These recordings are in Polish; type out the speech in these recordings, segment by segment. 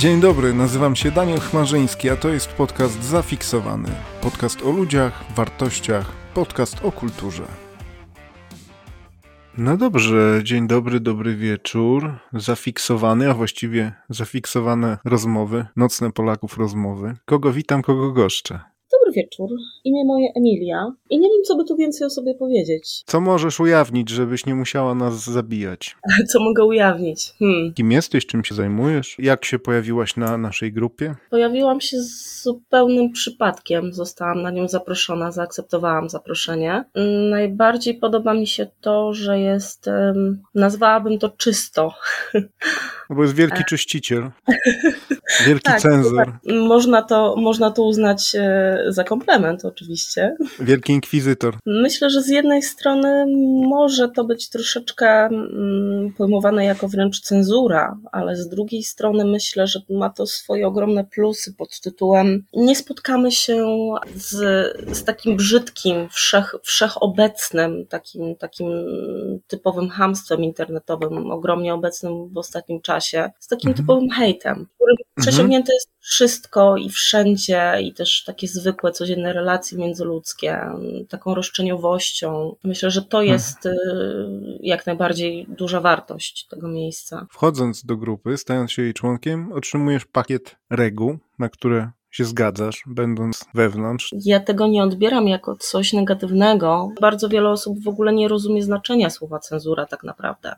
Dzień dobry, nazywam się Daniel Chmarzyński, a to jest podcast Zafiksowany. Podcast o ludziach, wartościach, podcast o kulturze. No dobrze, dzień dobry, dobry wieczór. Zafiksowany, a właściwie zafiksowane rozmowy, nocne Polaków rozmowy. Kogo witam, kogo goszczę? Dobry wieczór. Imię moje Emilia i nie wiem, co by tu więcej o sobie powiedzieć. Co możesz ujawnić, żebyś nie musiała nas zabijać? Co mogę ujawnić? Hmm. Kim jesteś, czym się zajmujesz? Jak się pojawiłaś na naszej grupie? Pojawiłam się z zupełnym przypadkiem. Zostałam na nią zaproszona, zaakceptowałam zaproszenie. Najbardziej podoba mi się to, że jest, nazwałabym to czysto. No bo jest wielki czyściciel, wielki Tak, cenzor, Można to, można to uznać e, za komplement, oczywiście. wielki inkwizytor. Myślę, że z jednej strony może to być troszeczkę mm, pojmowane jako wręcz cenzura, ale z drugiej strony myślę, że ma to swoje ogromne plusy pod tytułem nie spotkamy się z, z takim brzydkim, wszech, wszechobecnym, takim, takim typowym hamstwem internetowym, ogromnie obecnym w ostatnim czasie, z takim Mhm. typowym hejtem, który przesiągnięte jest wszystko i wszędzie i też takie zwykłe, codzienne relacje międzyludzkie, taką roszczeniowością. Myślę, że to jest y, jak najbardziej duża wartość tego miejsca. Wchodząc do grupy, stając się jej członkiem, otrzymujesz pakiet reguł, na które się zgadzasz, będąc wewnątrz. Ja tego nie odbieram jako coś negatywnego. Bardzo wiele osób w ogóle nie rozumie znaczenia słowa cenzura tak naprawdę.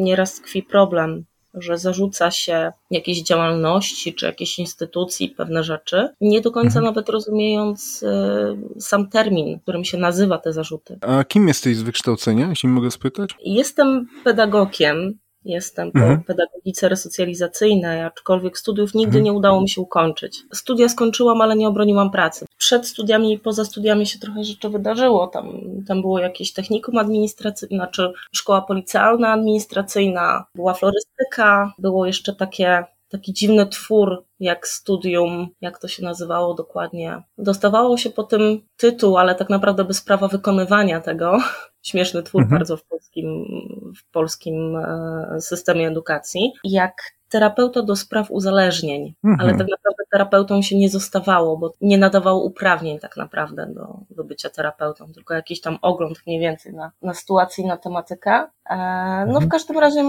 Nieraz tkwi problem, że zarzuca się jakiejś działalności czy jakiejś instytucji pewne rzeczy, nie do końca Mhm. nawet rozumiejąc y, sam termin, którym się nazywa te zarzuty. A kim jesteś z wykształcenia, jeśli mogę spytać? Jestem pedagogiem, jestem po Mhm. pedagogice resocjalizacyjnej, aczkolwiek studiów nigdy Mhm. nie udało mi się ukończyć. Studia skończyłam, ale nie obroniłam pracy. Przed studiami i poza studiami się trochę rzeczy wydarzyło. Tam, tam było jakieś technikum administracyjne, znaczy szkoła policjalna administracyjna, była florystyka, było jeszcze takie taki dziwny twór, jak studium, jak to się nazywało dokładnie. Dostawało się po tym tytuł, ale tak naprawdę bez prawa wykonywania tego. Śmieszny twór Mhm. bardzo w polskim, w polskim e, systemie edukacji. Jak terapeuta do spraw uzależnień, Mhm. ale tak naprawdę terapeutą się nie zostawało, bo nie nadawało uprawnień tak naprawdę do, do bycia terapeutą, tylko jakiś tam ogląd mniej więcej na, na sytuację i na tematykę. E, no w Mhm. każdym razie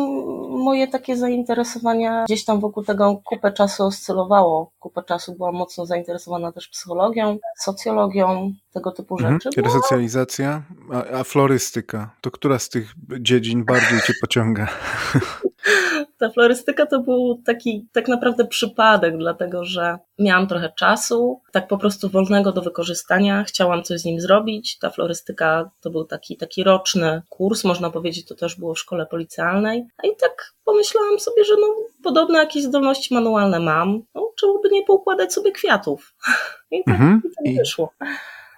moje takie zainteresowania gdzieś tam wokół tego kupę czasu oscylowało. Kupę czasu byłam mocno zainteresowana też psychologią, socjologią, tego typu Mhm. rzeczy. No, Resocjalizacja, a, a florystyka. To która z tych dziedzin bardziej cię pociąga? Ta florystyka to był taki tak naprawdę przypadek, dlatego że miałam trochę czasu, tak po prostu wolnego do wykorzystania, chciałam coś z nim zrobić. Ta florystyka to był taki, taki roczny kurs, można powiedzieć, to też było w szkole policjalnej. A i tak pomyślałam sobie, że no, podobne jakieś zdolności manualne mam, no, czemu by nie poukładać sobie kwiatów? I tak, Mhm. i tak wyszło. i,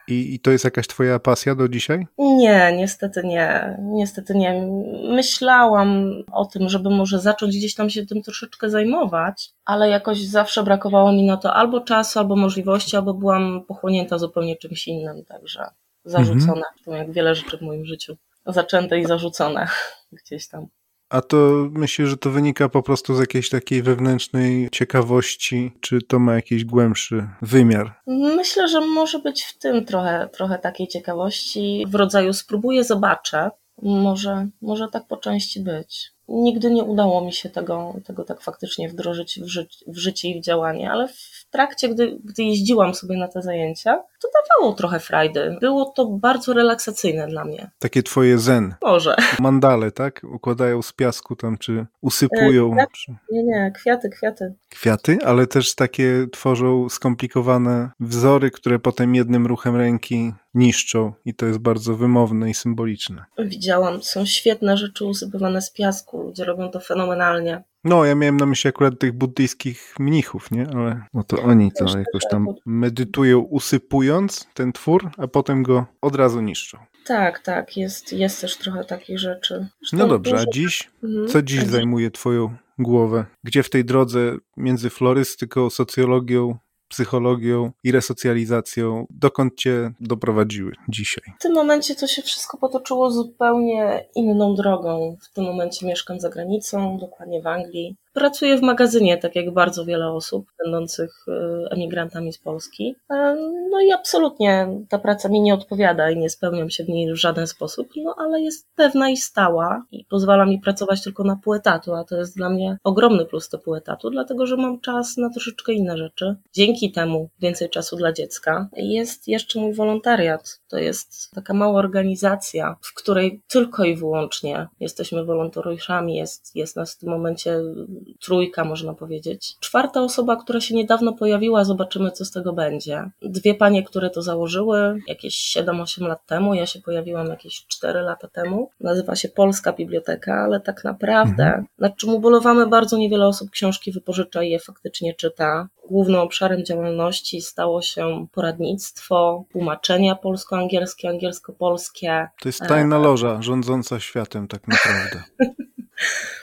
I to jest jakaś twoja pasja do dzisiaj? Nie, niestety nie. Niestety nie. Myślałam o tym, żeby może zacząć gdzieś tam się tym troszeczkę zajmować, ale jakoś zawsze brakowało mi na to albo czasu, albo możliwości, albo byłam pochłonięta zupełnie czymś innym, także zarzucone, to jak wiele rzeczy w moim życiu. Zaczęte i zarzucone gdzieś tam. A to myślę, że to wynika po prostu z jakiejś takiej wewnętrznej ciekawości, czy to ma jakiś głębszy wymiar? Myślę, że może być w tym trochę, trochę takiej ciekawości w rodzaju spróbuję, zobaczę. Może, może tak po części być. Nigdy nie udało mi się tego, tego tak faktycznie wdrożyć w, ży w życie i w działanie, ale w trakcie, gdy, gdy jeździłam sobie na te zajęcia, to dawało trochę frajdy. Było to bardzo relaksacyjne dla mnie. Takie twoje zen. Może. Mandale, tak? Układają z piasku tam, czy usypują. E, Czy... Nie, nie, kwiaty, kwiaty. kwiaty, ale też takie tworzą skomplikowane wzory, które potem jednym ruchem ręki niszczą i to jest bardzo wymowne i symboliczne. Widziałam, są świetne rzeczy usypywane z piasku. Ludzie robią to fenomenalnie. No, ja miałem na myśli akurat tych buddyjskich mnichów, nie? Ale no to oni to jakoś tak, tam medytują usypując ten twór, a potem go od razu niszczą. Tak, tak, jest, jest też trochę takich rzeczy. Zresztą No dobrze, a dziś? Mhm. Co dziś zajmuje twoją głowę? Gdzie w tej drodze między florystyką, socjologią, psychologią i resocjalizacją, dokąd cię doprowadziły dzisiaj? W tym momencie to się wszystko potoczyło zupełnie inną drogą. W tym momencie mieszkam za granicą, dokładnie w Anglii. Pracuję w magazynie, tak jak bardzo wiele osób będących e, emigrantami z Polski. E, no i absolutnie ta praca mi nie odpowiada i nie spełniam się w niej w żaden sposób, no ale jest pewna i stała i pozwala mi pracować tylko na pół etatu, a to jest dla mnie ogromny plus do pół etatu, dlatego że mam czas na troszeczkę inne rzeczy. Dzięki temu więcej czasu dla dziecka. Jest jeszcze mój wolontariat. To jest taka mała organizacja, w której tylko i wyłącznie jesteśmy wolontariuszami. Jest, jest nas w tym momencie trójka, można powiedzieć. Czwarta osoba, która się niedawno pojawiła, zobaczymy, co z tego będzie. Dwie panie, które to założyły jakieś 7-8 lat temu. Ja się pojawiłam jakieś 4 lata temu. Nazywa się Polska Biblioteka, ale tak naprawdę, mhm. nad czym ubolewamy bardzo niewiele osób książki wypożycza i je faktycznie czyta. Głównym obszarem działalności stało się poradnictwo, tłumaczenia polsko-angielskie, angielsko-polskie. To jest tajna e, loża rządząca światem tak naprawdę.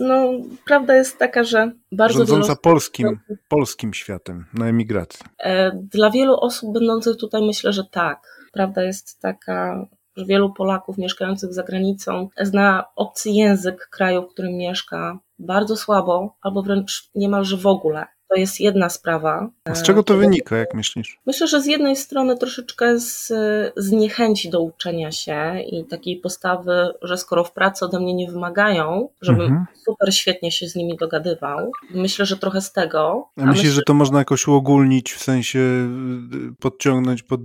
no, prawda jest taka, że bardzo Rządząca wielu... polskim, polskim światem na emigracji. E, dla wielu osób będących tutaj myślę, że tak. Prawda jest taka, że wielu Polaków mieszkających za granicą zna obcy język kraju, w którym mieszka bardzo słabo albo wręcz niemalże w ogóle. To jest jedna sprawa. A z czego to wynika, jak myślisz? Myślę, że z jednej strony troszeczkę z, z niechęci do uczenia się i takiej postawy, że skoro w pracy ode mnie nie wymagają, żebym mhm. super świetnie się z nimi dogadywał. Myślę, że trochę z tego. A, a myślisz, myślę, że to można jakoś uogólnić, w sensie y, podciągnąć pod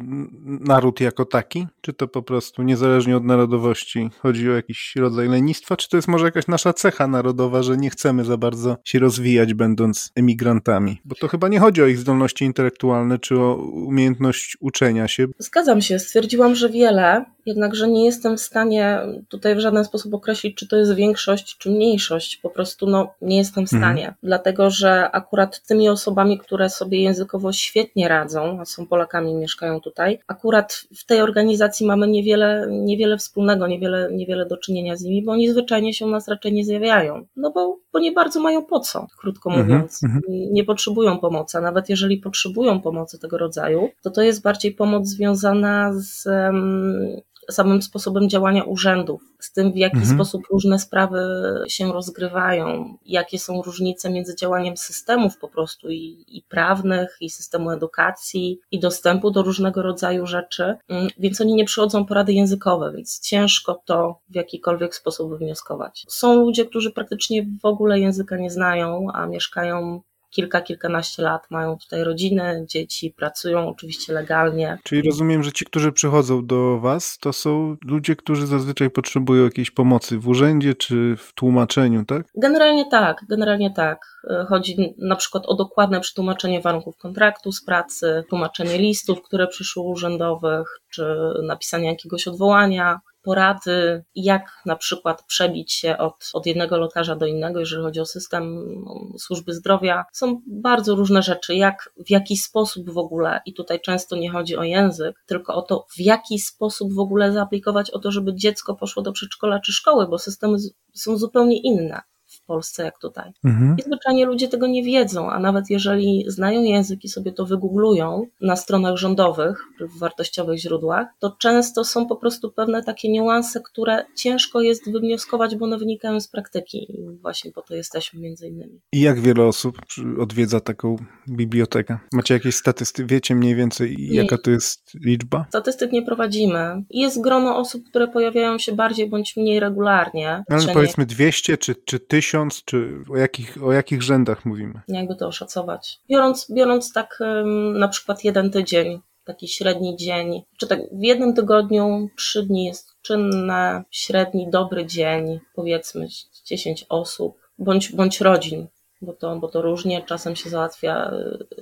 naród jako taki? Czy to po prostu niezależnie od narodowości chodzi o jakiś rodzaj lenistwa? Czy to jest może jakaś nasza cecha narodowa, że nie chcemy za bardzo się rozwijać, będąc emigrantami? Bo to chyba nie chodzi o ich zdolności intelektualne czy o umiejętność uczenia się. Zgadzam się, stwierdziłam, że wiele, jednakże nie jestem w stanie tutaj w żaden sposób określić, czy to jest większość, czy mniejszość. Po prostu no, nie jestem w mhm. stanie, mhm. dlatego że akurat tymi osobami, które sobie językowo świetnie radzą, a są Polakami i mieszkają tutaj, akurat w tej organizacji mamy niewiele, niewiele wspólnego, niewiele, niewiele do czynienia z nimi, bo oni zwyczajnie się u nas raczej nie zjawiają. No bo, bo nie bardzo mają po co, krótko mhm, mówiąc. Mhm. Nie potrzebują pomocy, a nawet jeżeli potrzebują pomocy tego rodzaju, to to jest bardziej pomoc związana z samym sposobem działania urzędów, z tym w jaki mhm. sposób różne sprawy się rozgrywają, jakie są różnice między działaniem systemów po prostu i, i prawnych, i systemu edukacji, i dostępu do różnego rodzaju rzeczy, mm, więc oni nie przychodzą porady językowe, więc ciężko to w jakikolwiek sposób wywnioskować. Są ludzie, którzy praktycznie w ogóle języka nie znają, a mieszkają kilka, kilkanaście lat, mają tutaj rodziny, dzieci, pracują oczywiście legalnie. Czyli rozumiem, że ci, którzy przychodzą do Was, to są ludzie, którzy zazwyczaj potrzebują jakiejś pomocy w urzędzie czy w tłumaczeniu, tak? Generalnie tak, generalnie tak. Chodzi na przykład o dokładne przetłumaczenie warunków kontraktu z pracy, tłumaczenie listów, które przyszły urzędowych, czy napisanie jakiegoś odwołania, porady, jak na przykład przebić się od, od jednego lekarza do innego, jeżeli chodzi o system służby zdrowia. Są bardzo różne rzeczy, jak w jaki sposób w ogóle, i tutaj często nie chodzi o język, tylko o to, w jaki sposób w ogóle zaaplikować o to, żeby dziecko poszło do przedszkola czy szkoły, bo systemy są zupełnie inne. Polsce jak tutaj. Mhm. I zwyczajnie ludzie tego nie wiedzą, a nawet jeżeli znają język i sobie to wygooglują na stronach rządowych, w wartościowych źródłach, to często są po prostu pewne takie niuanse, które ciężko jest wywnioskować, bo one wynikają z praktyki i właśnie po to jesteśmy między innymi. I jak wiele osób odwiedza taką bibliotekę? Macie jakieś statystyki? Wiecie mniej więcej nie. jaka to jest liczba? Statystyk nie prowadzimy. Jest grono osób, które pojawiają się bardziej bądź mniej regularnie. Ale powiedzmy 200 czy, czy 1000 miesiąc, czy o jakich, o jakich rzędach mówimy? Jakby to oszacować? Biorąc, biorąc tak na przykład jeden tydzień, taki średni dzień, czy tak w jednym tygodniu trzy dni jest czynne, średni dobry dzień, powiedzmy 10 osób, bądź, bądź rodzin, bo to, bo to różnie, czasem się załatwia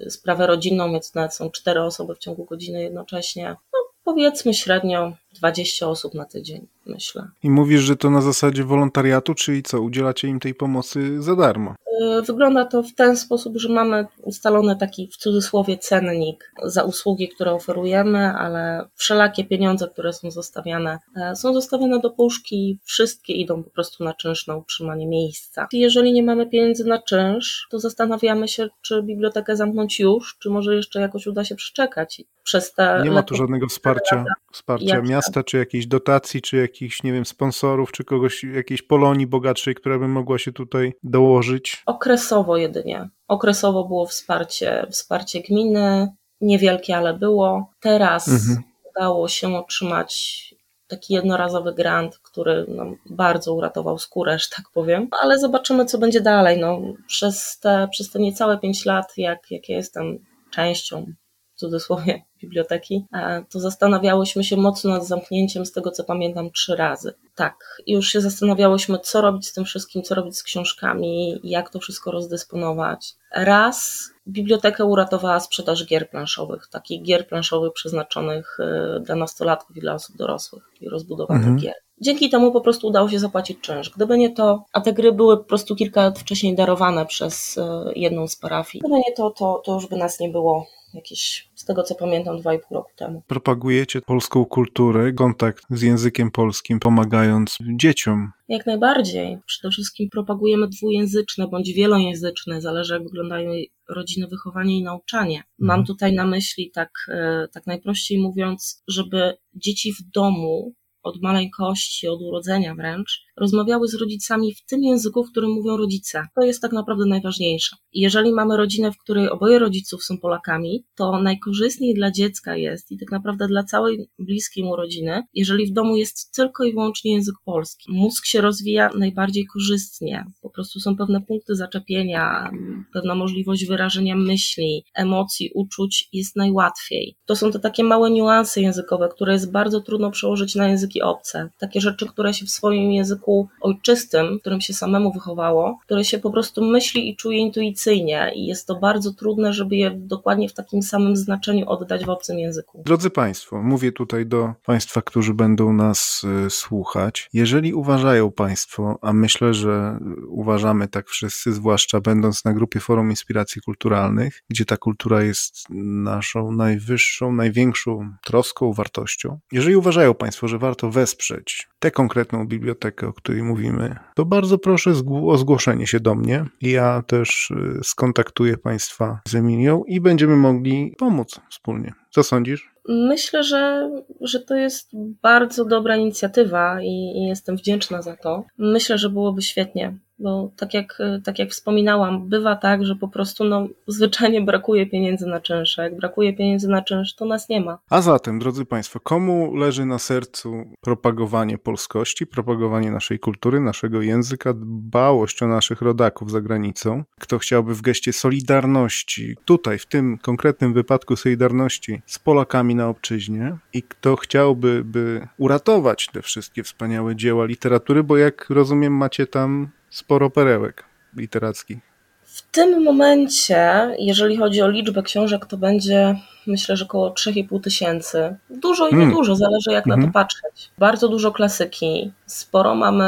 y, sprawę rodzinną, więc nawet są cztery osoby w ciągu godziny jednocześnie. No, powiedzmy średnio 20 osób na tydzień, myślę. I mówisz, że to na zasadzie wolontariatu, czyli co, udzielacie im tej pomocy za darmo? Y, wygląda to w ten sposób, że mamy ustalony taki w cudzysłowie cennik za usługi, które oferujemy, ale wszelakie pieniądze, które są zostawiane, e, są zostawione do puszki, wszystkie idą po prostu na czynsz, na utrzymanie miejsca. Jeżeli nie mamy pieniędzy na czynsz, to zastanawiamy się, czy bibliotekę zamknąć już, czy może jeszcze jakoś uda się przeczekać. Przez te nie ma tu żadnego wsparcia, wsparcia miasta miasta, czy jakiejś dotacji, czy jakichś, nie wiem, sponsorów, czy kogoś, jakiejś Polonii bogatszej, która by mogła się tutaj dołożyć? Okresowo jedynie. Okresowo było wsparcie, wsparcie gminy, niewielkie, ale było. Teraz mhm. udało się otrzymać taki jednorazowy grant, który nam bardzo uratował skórę, że tak powiem. Ale zobaczymy, co będzie dalej. No, przez, te, przez te niecałe pięć lat, jak, jak ja jestem częścią w cudzysłowie biblioteki, to zastanawiałyśmy się mocno nad zamknięciem, z tego co pamiętam, trzy razy. Tak, już się zastanawiałyśmy, co robić z tym wszystkim, co robić z książkami, jak to wszystko rozdysponować. Raz bibliotekę uratowała sprzedaż gier planszowych, takich gier planszowych przeznaczonych e, dla nastolatków i dla osób dorosłych, i rozbudowanych mhm. gier. Dzięki temu po prostu udało się zapłacić czynsz. Gdyby nie to, a te gry były po prostu kilka lat wcześniej darowane przez e, jedną z parafii, gdyby nie to, to, to już by nas nie było jakieś, z tego co pamiętam, dwa i pół roku temu. Propagujecie polską kulturę, kontakt z językiem polskim, pomagając dzieciom. Jak najbardziej. Przede wszystkim propagujemy dwujęzyczne bądź wielojęzyczne, zależy jak wyglądają rodziny, wychowanie i nauczanie. Mam mhm. tutaj na myśli, tak, e, tak najprościej mówiąc, żeby dzieci w domu od maleńkości, od urodzenia wręcz, rozmawiały z rodzicami w tym języku, w którym mówią rodzice. To jest tak naprawdę najważniejsze. Jeżeli mamy rodzinę, w której oboje rodziców są Polakami, to najkorzystniej dla dziecka jest i tak naprawdę dla całej bliskiej mu rodziny, jeżeli w domu jest tylko i wyłącznie język polski. Mózg się rozwija najbardziej korzystnie. Po prostu są pewne punkty zaczepienia, pewna możliwość wyrażenia myśli, emocji, uczuć jest najłatwiej. To są te takie małe niuanse językowe, które jest bardzo trudno przełożyć na języki obce. Takie rzeczy, które się w swoim języku języku ojczystym, którym się samemu wychowało, które się po prostu myśli i czuje intuicyjnie i jest to bardzo trudne, żeby je dokładnie w takim samym znaczeniu oddać w obcym języku. Drodzy Państwo, mówię tutaj do Państwa, którzy będą nas y, słuchać. Jeżeli uważają Państwo, a myślę, że uważamy tak wszyscy, zwłaszcza będąc na grupie Forum Inspiracji Kulturalnych, gdzie ta kultura jest naszą najwyższą, największą troską, wartością. Jeżeli uważają Państwo, że warto wesprzeć tę konkretną bibliotekę, o której mówimy, to bardzo proszę o zgłoszenie się do mnie. Ja też y, skontaktuję Państwa z Emilią i będziemy mogli pomóc wspólnie. Co sądzisz? Myślę, że, że to jest bardzo dobra inicjatywa i, i jestem wdzięczna za to. Myślę, że byłoby świetnie bo tak jak, tak jak wspominałam, bywa tak, że po prostu no, zwyczajnie brakuje pieniędzy na czynsze. Jak brakuje pieniędzy na czynsz, to nas nie ma. A zatem, drodzy Państwo, komu leży na sercu propagowanie polskości, propagowanie naszej kultury, naszego języka, dbałość o naszych rodaków za granicą? Kto chciałby w geście solidarności, tutaj w tym konkretnym wypadku solidarności z Polakami na obczyźnie i kto chciałby by uratować te wszystkie wspaniałe dzieła literatury, bo jak rozumiem macie tam sporo perełek literackich. W tym momencie, jeżeli chodzi o liczbę książek, to będzie myślę, że około 3,5 tysięcy. Dużo i hmm. niedużo, zależy jak na to mhm. patrzeć. Bardzo dużo klasyki. Sporo mamy,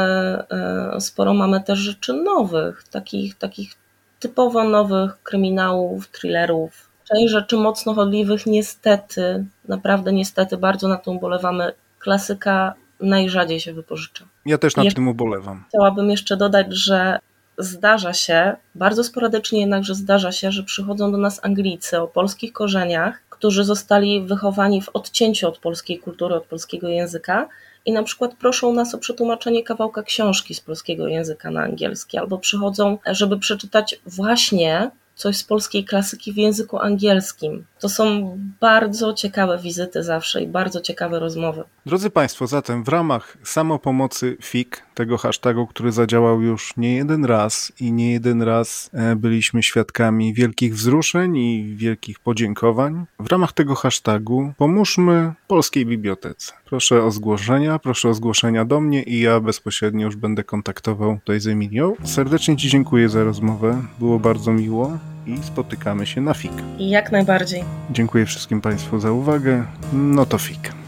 e, sporo mamy też rzeczy nowych, takich, takich typowo nowych kryminałów, thrillerów. Część rzeczy mocno chodliwych, niestety, naprawdę niestety, bardzo na to ubolewamy. Klasyka najrzadziej się wypożycza. Ja też nad tym ubolewam. Chciałabym jeszcze dodać, że zdarza się, bardzo sporadycznie jednakże zdarza się, że przychodzą do nas Anglicy o polskich korzeniach, którzy zostali wychowani w odcięciu od polskiej kultury, od polskiego języka i na przykład proszą nas o przetłumaczenie kawałka książki z polskiego języka na angielski, albo przychodzą, żeby przeczytać właśnie coś z polskiej klasyki w języku angielskim. To są bardzo ciekawe wizyty zawsze i bardzo ciekawe rozmowy. Drodzy Państwo, zatem w ramach samopomocy FIK, tego hashtagu, który zadziałał już nie jeden raz i nie jeden raz e, byliśmy świadkami wielkich wzruszeń i wielkich podziękowań, w ramach tego hashtagu pomóżmy Polskiej Bibliotece. Proszę o zgłoszenia, proszę o zgłoszenia do mnie i ja bezpośrednio już będę kontaktował tutaj z Emilią. Serdecznie Ci dziękuję za rozmowę, było bardzo miło i spotykamy się na FIK. Jak najbardziej. Dziękuję wszystkim Państwu za uwagę. No to FIK.